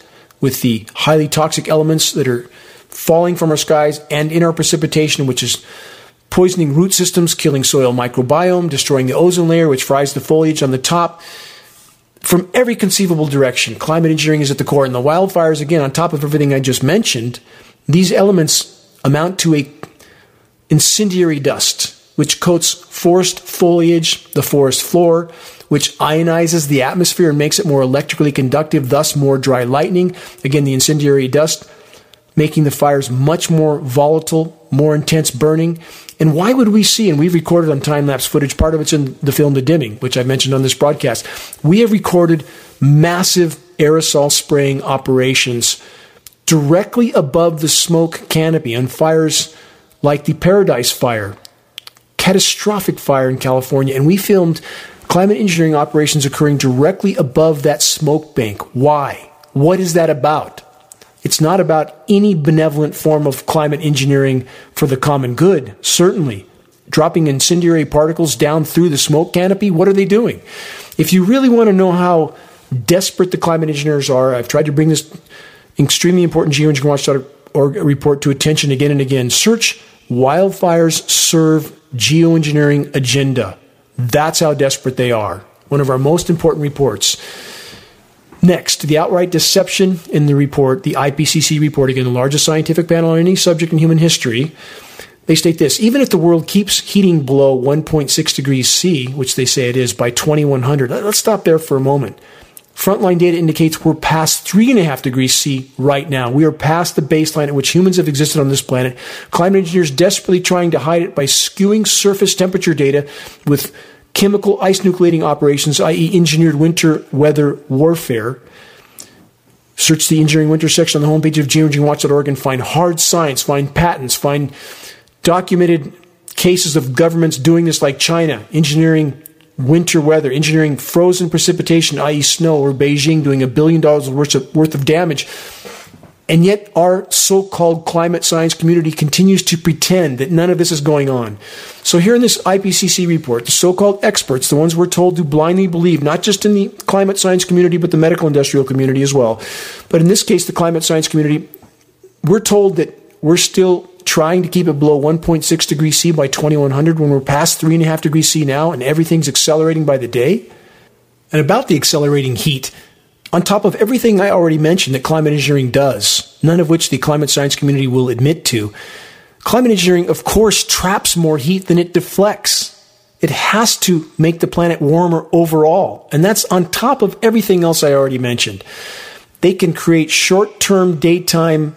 with the highly toxic elements that are falling from our skies and in our precipitation, which is poisoning root systems, killing soil microbiome, destroying the ozone layer, which fries the foliage on the top. From every conceivable direction, climate engineering is at the core. And the wildfires, again, on top of everything I just mentioned, these elements amount to a incendiary dust, which coats forest foliage, the forest floor, which ionizes the atmosphere and makes it more electrically conductive, thus more dry lightning. Again, the incendiary dust making the fires much more volatile, more intense burning. And why would we see, and we've recorded on time lapse footage, part of it's in the film The Dimming, which I've mentioned on this broadcast. We have recorded massive aerosol spraying operations directly above the smoke canopy on fires like the Paradise Fire, catastrophic fire in California. And we filmed climate engineering operations occurring directly above that smoke bank. Why? What is that about? It's not about any benevolent form of climate engineering for the common good, certainly. Dropping incendiary particles down through the smoke canopy, what are they doing? If you really want to know how desperate the climate engineers are, I've tried to bring this extremely important geoengineeringwatch.org report to attention again and again. Search wildfires serve geoengineering agenda. That's how desperate they are. One of our most important reports. Next, the outright deception in the report, the IPCC report, again, the largest scientific panel on any subject in human history. They state this even if the world keeps heating below 1.6 degrees C, which they say it is, by 2100, let's stop there for a moment. Frontline data indicates we're past 3.5 degrees C right now. We are past the baseline at which humans have existed on this planet. Climate engineers desperately trying to hide it by skewing surface temperature data with chemical ice nucleating operations, i.e., engineered winter weather warfare. Search the engineering winter section on the homepage of geoengineeringwatch.org and find hard science, find patents, find documented cases of governments doing this like China, engineering winter weather, engineering frozen precipitation, i.e., snow, or Beijing doing a billion dollars worth of, worth of damage And yet, our so called climate science community continues to pretend that none of this is going on. So, here in this IPCC report, the so called experts, the ones we're told to blindly believe, not just in the climate science community, but the medical industrial community as well, but in this case, the climate science community, we're told that we're still trying to keep it below 1.6 degrees C by 2100 when we're past 3.5 degrees C now and everything's accelerating by the day. And about the accelerating heat, on top of everything I already mentioned that climate engineering does, none of which the climate science community will admit to, climate engineering, of course, traps more heat than it deflects. It has to make the planet warmer overall. And that's on top of everything else I already mentioned. They can create short term daytime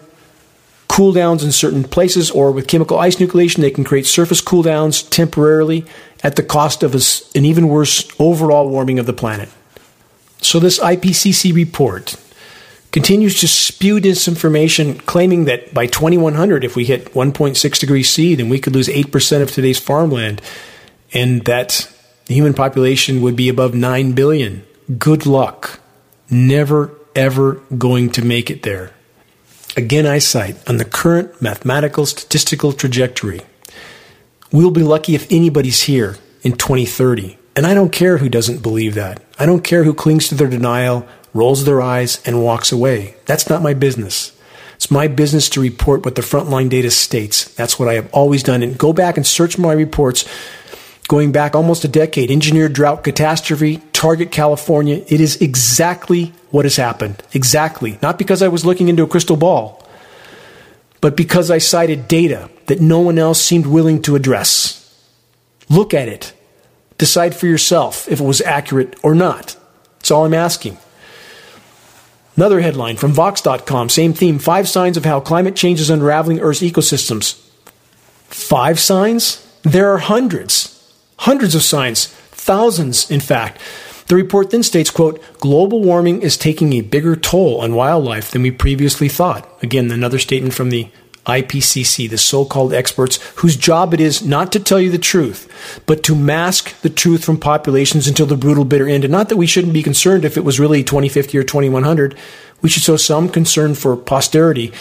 cool downs in certain places, or with chemical ice nucleation, they can create surface cool downs temporarily at the cost of an even worse overall warming of the planet. So, this IPCC report continues to spew disinformation, claiming that by 2100, if we hit 1.6 degrees C, then we could lose 8% of today's farmland, and that the human population would be above 9 billion. Good luck. Never, ever going to make it there. Again, I cite on the current mathematical statistical trajectory, we'll be lucky if anybody's here in 2030. And I don't care who doesn't believe that. I don't care who clings to their denial, rolls their eyes, and walks away. That's not my business. It's my business to report what the frontline data states. That's what I have always done. And go back and search my reports going back almost a decade. Engineered drought catastrophe, Target California. It is exactly what has happened. Exactly. Not because I was looking into a crystal ball, but because I cited data that no one else seemed willing to address. Look at it. Decide for yourself if it was accurate or not. That's all I'm asking. Another headline from Vox.com, same theme Five signs of how climate change is unraveling Earth's ecosystems. Five signs? There are hundreds. Hundreds of signs. Thousands, in fact. The report then states, quote, global warming is taking a bigger toll on wildlife than we previously thought. Again, another statement from the IPCC, the so called experts whose job it is not to tell you the truth, but to mask the truth from populations until the brutal bitter end. And not that we shouldn't be concerned if it was really 2050 or 2100. We should show some concern for posterity.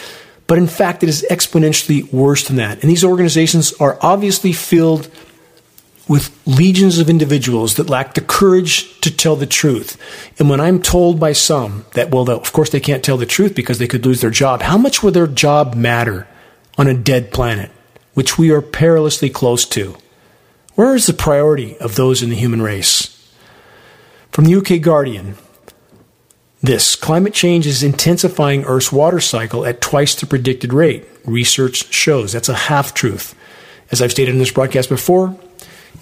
But in fact, it is exponentially worse than that. And these organizations are obviously filled with legions of individuals that lack the courage to tell the truth. And when I'm told by some that, well, of course they can't tell the truth because they could lose their job, how much would their job matter on a dead planet, which we are perilously close to? Where is the priority of those in the human race? From the UK Guardian, this climate change is intensifying Earth's water cycle at twice the predicted rate. Research shows that's a half truth. As I've stated in this broadcast before,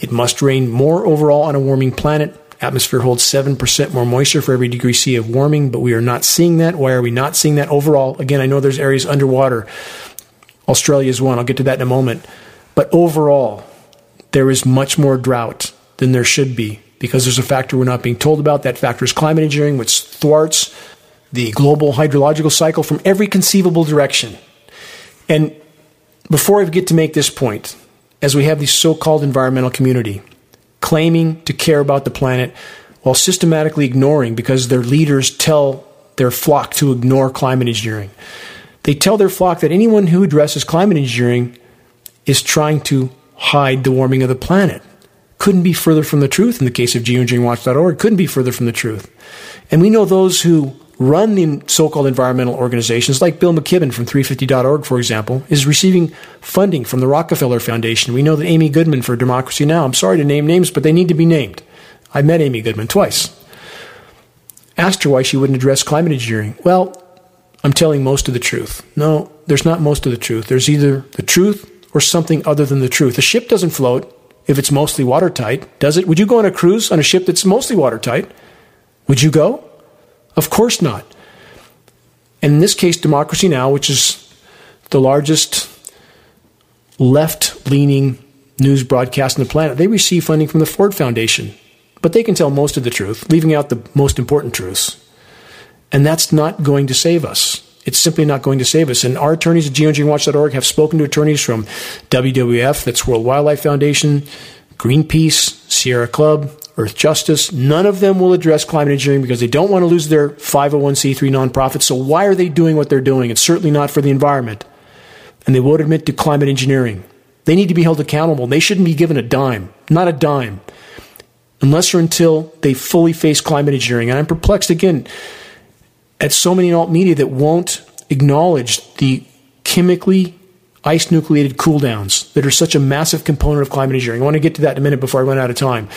it must rain more overall on a warming planet. Atmosphere holds 7% more moisture for every degree C of warming, but we are not seeing that. Why are we not seeing that overall? Again, I know there's areas underwater. Australia is one. I'll get to that in a moment. But overall, there is much more drought than there should be because there's a factor we're not being told about. That factor is climate engineering, which thwarts the global hydrological cycle from every conceivable direction. And before I get to make this point, as we have the so called environmental community claiming to care about the planet while systematically ignoring because their leaders tell their flock to ignore climate engineering. They tell their flock that anyone who addresses climate engineering is trying to hide the warming of the planet. Couldn't be further from the truth in the case of geoengineeringwatch.org. Couldn't be further from the truth. And we know those who run the so-called environmental organizations, like Bill McKibben from 350.org, for example, is receiving funding from the Rockefeller Foundation. We know that Amy Goodman for Democracy Now! I'm sorry to name names, but they need to be named. I met Amy Goodman twice. Asked her why she wouldn't address climate engineering. Well, I'm telling most of the truth. No, there's not most of the truth. There's either the truth or something other than the truth. A ship doesn't float if it's mostly watertight, does it? Would you go on a cruise on a ship that's mostly watertight? Would you go? Of course not. And in this case, Democracy Now!, which is the largest left leaning news broadcast on the planet, they receive funding from the Ford Foundation. But they can tell most of the truth, leaving out the most important truths. And that's not going to save us. It's simply not going to save us. And our attorneys at geoengineeringwatch.org have spoken to attorneys from WWF, that's World Wildlife Foundation, Greenpeace, Sierra Club, Earth Justice. None of them will address climate engineering because they don't want to lose their 501c3 nonprofit. So why are they doing what they're doing? It's certainly not for the environment. And they won't admit to climate engineering. They need to be held accountable. They shouldn't be given a dime, not a dime, unless or until they fully face climate engineering. And I'm perplexed again at so many alt media that won't acknowledge the chemically ice nucleated cooldowns that are such a massive component of climate engineering. I want to get to that in a minute before I run out of time.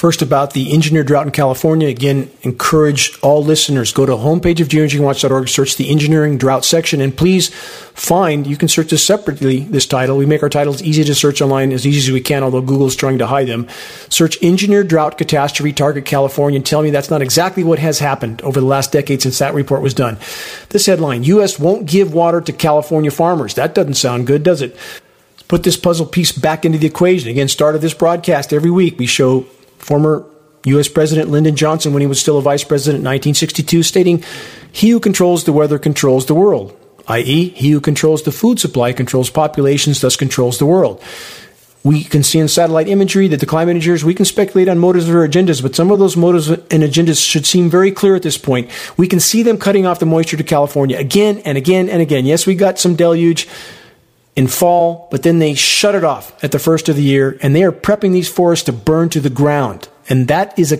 First, about the engineered drought in California. Again, encourage all listeners go to homepage of geoengineeringwatch.org, search the engineering drought section, and please find you can search this separately. This title we make our titles easy to search online as easy as we can, although Google's trying to hide them. Search engineered drought catastrophe target California and tell me that's not exactly what has happened over the last decade since that report was done. This headline: U.S. won't give water to California farmers. That doesn't sound good, does it? Put this puzzle piece back into the equation. Again, start of this broadcast every week we show former U.S. President Lyndon Johnson, when he was still a vice president in 1962, stating, He who controls the weather controls the world, i.e., he who controls the food supply controls populations, thus controls the world. We can see in satellite imagery that the climate engineers, we can speculate on motives or agendas, but some of those motives and agendas should seem very clear at this point. We can see them cutting off the moisture to California again and again and again. Yes, we got some deluge in fall, but then they shut it off at the first of the year, and they are prepping these forests to burn to the ground. And that is a,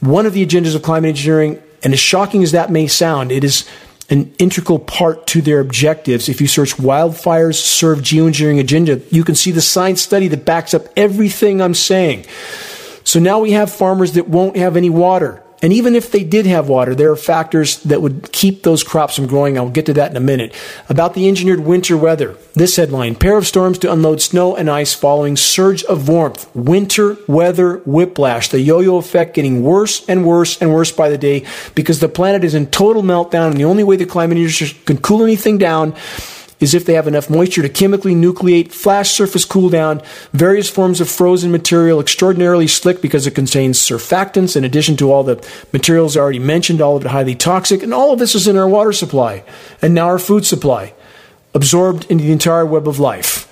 one of the agendas of climate engineering. And as shocking as that may sound, it is an integral part to their objectives. If you search wildfires serve geoengineering agenda, you can see the science study that backs up everything I'm saying. So now we have farmers that won't have any water. And even if they did have water, there are factors that would keep those crops from growing. I'll get to that in a minute. About the engineered winter weather. This headline pair of storms to unload snow and ice following surge of warmth. Winter weather whiplash. The yo yo effect getting worse and worse and worse by the day because the planet is in total meltdown. And the only way the climate industry can cool anything down is if they have enough moisture to chemically nucleate, flash surface cool down, various forms of frozen material, extraordinarily slick because it contains surfactants in addition to all the materials I already mentioned, all of it highly toxic, and all of this is in our water supply and now our food supply, absorbed into the entire web of life.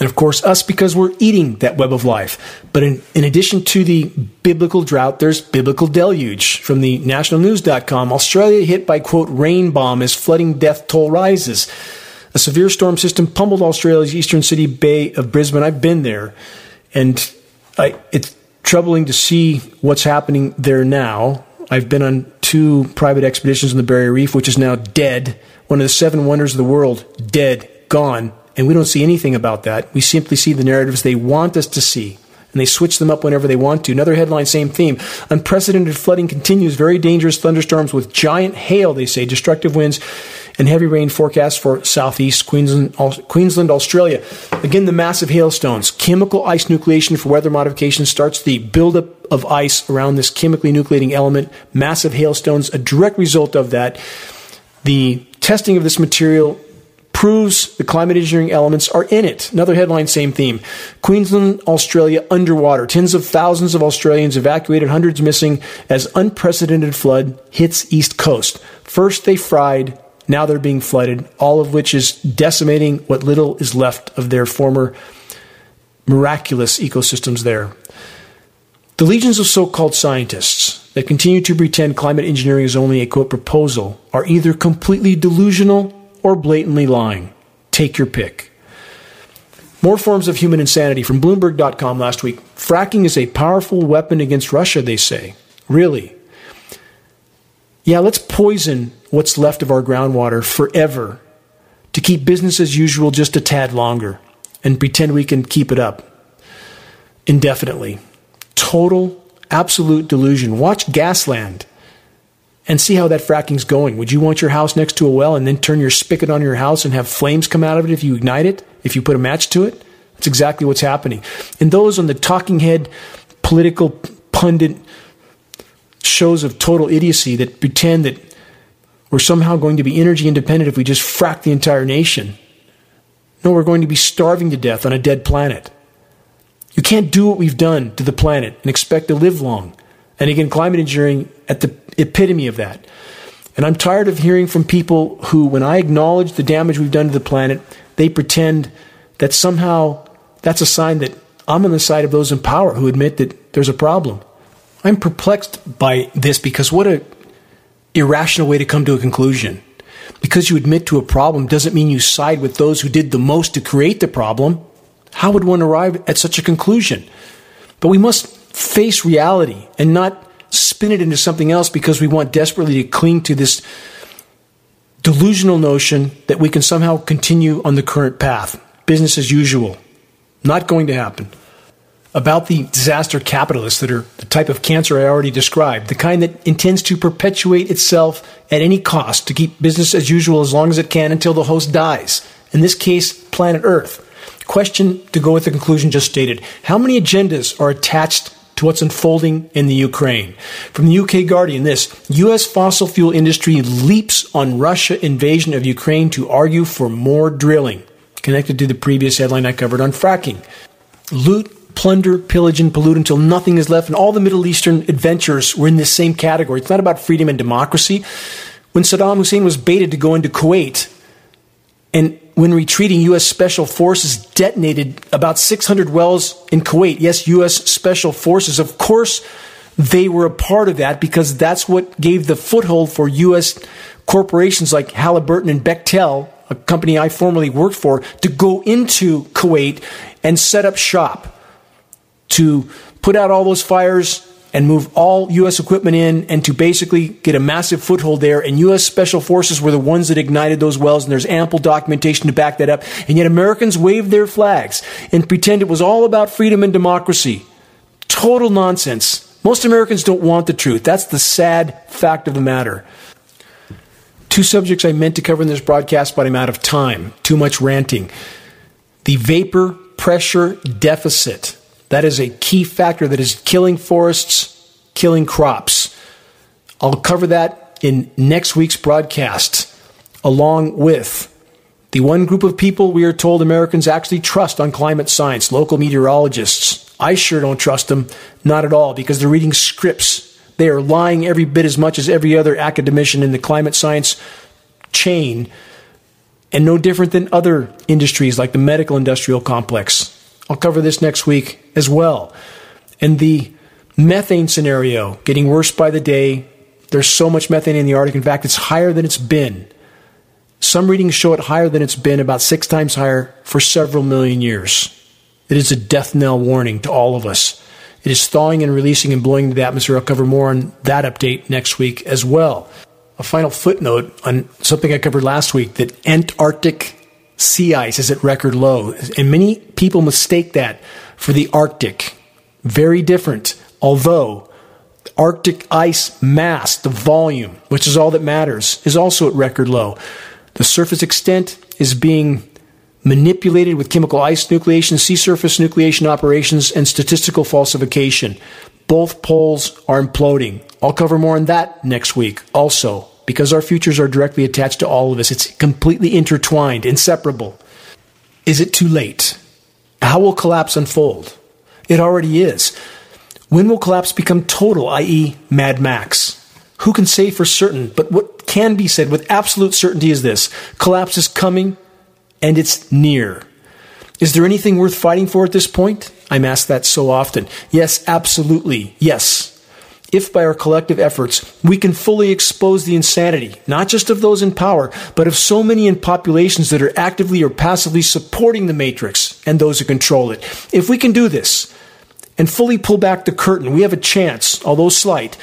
And of course, us because we're eating that web of life. But in, in addition to the biblical drought, there's biblical deluge. From the nationalnews.com, Australia hit by, quote, rain bomb as flooding death toll rises. A severe storm system pummeled Australia's eastern city Bay of Brisbane. I've been there, and I, it's troubling to see what's happening there now. I've been on two private expeditions on the Barrier Reef, which is now dead. One of the seven wonders of the world, dead, gone. And we don't see anything about that. We simply see the narratives they want us to see and they switch them up whenever they want to. Another headline, same theme. Unprecedented flooding continues. Very dangerous thunderstorms with giant hail, they say, destructive winds and heavy rain forecast for southeast Queensland, Queensland, Australia. Again, the massive hailstones. Chemical ice nucleation for weather modification starts the buildup of ice around this chemically nucleating element. Massive hailstones, a direct result of that. The testing of this material proves the climate engineering elements are in it. Another headline, same theme. Queensland, Australia underwater. Tens of thousands of Australians evacuated, hundreds missing as unprecedented flood hits East Coast. First they fried, now they're being flooded, all of which is decimating what little is left of their former miraculous ecosystems there. The legions of so called scientists that continue to pretend climate engineering is only a quote proposal are either completely delusional or blatantly lying. Take your pick. More forms of human insanity from Bloomberg.com last week. Fracking is a powerful weapon against Russia, they say. Really? Yeah, let's poison what's left of our groundwater forever to keep business as usual just a tad longer and pretend we can keep it up indefinitely. Total, absolute delusion. Watch Gasland and see how that fracking's going. Would you want your house next to a well and then turn your spigot on your house and have flames come out of it if you ignite it, if you put a match to it? That's exactly what's happening. And those on the talking head, political pundit shows of total idiocy that pretend that we're somehow going to be energy independent if we just frack the entire nation. No, we're going to be starving to death on a dead planet. You can't do what we've done to the planet and expect to live long. And again, climate engineering at the epitome of that. And I'm tired of hearing from people who, when I acknowledge the damage we've done to the planet, they pretend that somehow that's a sign that I'm on the side of those in power who admit that there's a problem. I'm perplexed by this because what a irrational way to come to a conclusion. Because you admit to a problem doesn't mean you side with those who did the most to create the problem. How would one arrive at such a conclusion? But we must face reality and not spin it into something else because we want desperately to cling to this delusional notion that we can somehow continue on the current path. Business as usual. Not going to happen. About the disaster capitalists that are the type of cancer I already described, the kind that intends to perpetuate itself at any cost to keep business as usual as long as it can until the host dies. In this case, planet Earth. Question to go with the conclusion just stated How many agendas are attached to what's unfolding in the Ukraine. From the UK Guardian, this U.S. fossil fuel industry leaps on Russia invasion of Ukraine to argue for more drilling, connected to the previous headline I covered on fracking. Loot, plunder, pillage, and pollute until nothing is left, and all the Middle Eastern adventures were in this same category. It's not about freedom and democracy. When Saddam Hussein was baited to go into Kuwait, and when retreating, U.S. Special Forces detonated about 600 wells in Kuwait. Yes, U.S. Special Forces. Of course, they were a part of that because that's what gave the foothold for U.S. corporations like Halliburton and Bechtel, a company I formerly worked for, to go into Kuwait and set up shop to put out all those fires and move all U.S. equipment in and to basically get a massive foothold there. And U.S. Special Forces were the ones that ignited those wells, and there's ample documentation to back that up. And yet Americans waved their flags and pretend it was all about freedom and democracy. Total nonsense. Most Americans don't want the truth. That's the sad fact of the matter. Two subjects I meant to cover in this broadcast, but I'm out of time. Too much ranting. The vapor pressure deficit that is a key factor that is killing forests, killing crops. I'll cover that in next week's broadcast, along with the one group of people we are told Americans actually trust on climate science, local meteorologists. I sure don't trust them, not at all, because they're reading scripts. They are lying every bit as much as every other academician in the climate science chain, and no different than other industries like the medical industrial complex. I'll cover this next week as well. And the methane scenario getting worse by the day. There's so much methane in the Arctic. In fact, it's higher than it's been. Some readings show it higher than it's been, about six times higher for several million years. It is a death knell warning to all of us. It is thawing and releasing and blowing into the atmosphere. I'll cover more on that update next week as well. A final footnote on something I covered last week that Antarctic sea ice is at record low. And many people mistake that for the Arctic. Very different. Although Arctic ice mass, the volume, which is all that matters, is also at record low. The surface extent is being manipulated with chemical ice nucleation, sea surface nucleation operations, and statistical falsification. Both poles are imploding. I'll cover more on that next week also because our futures are directly attached to all of us. It's completely intertwined, inseparable. Is it too late? How will collapse unfold? It already is. When will collapse become total, i.e., Mad Max? Who can say for certain? But what can be said with absolute certainty is this collapse is coming and it's near. Is there anything worth fighting for at this point? I'm asked that so often. Yes, absolutely. Yes if by our collective efforts we can fully expose the insanity, not just of those in power, but of so many in populations that are actively or passively supporting the matrix and those who control it. If we can do this and fully pull back the curtain, we have a chance, although slight,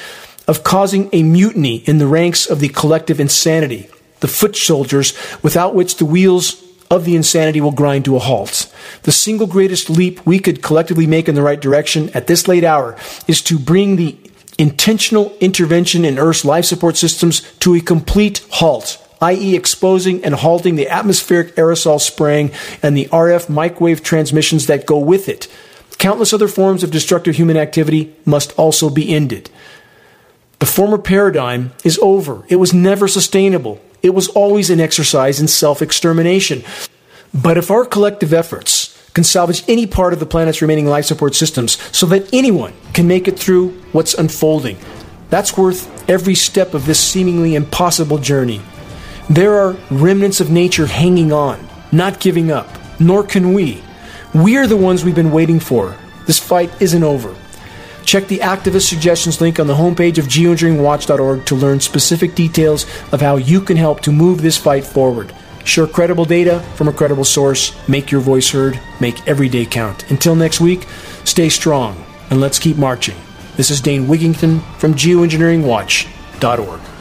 of causing a mutiny in the ranks of the collective insanity, the foot soldiers without which the wheels of the insanity will grind to a halt. The single greatest leap we could collectively make in the right direction at this late hour is to bring the intentional intervention in Earth's life support systems to a complete halt, i.e., exposing and halting the atmospheric aerosol spraying and the RF microwave transmissions that go with it. Countless other forms of destructive human activity must also be ended. The former paradigm is over. It was never sustainable. It was always an exercise in self extermination. But if our collective efforts can salvage any part of the planet's remaining life support systems so that anyone can make it through what's unfolding. That's worth every step of this seemingly impossible journey. There are remnants of nature hanging on, not giving up, nor can we. We're the ones we've been waiting for. This fight isn't over. Check the activist suggestions link on the homepage of geoengineeringwatch.org to learn specific details of how you can help to move this fight forward. Share credible data from a credible source, make your voice heard, make every day count. Until next week, stay strong and let's keep marching. This is Dane Wigington from geoengineeringwatch.org.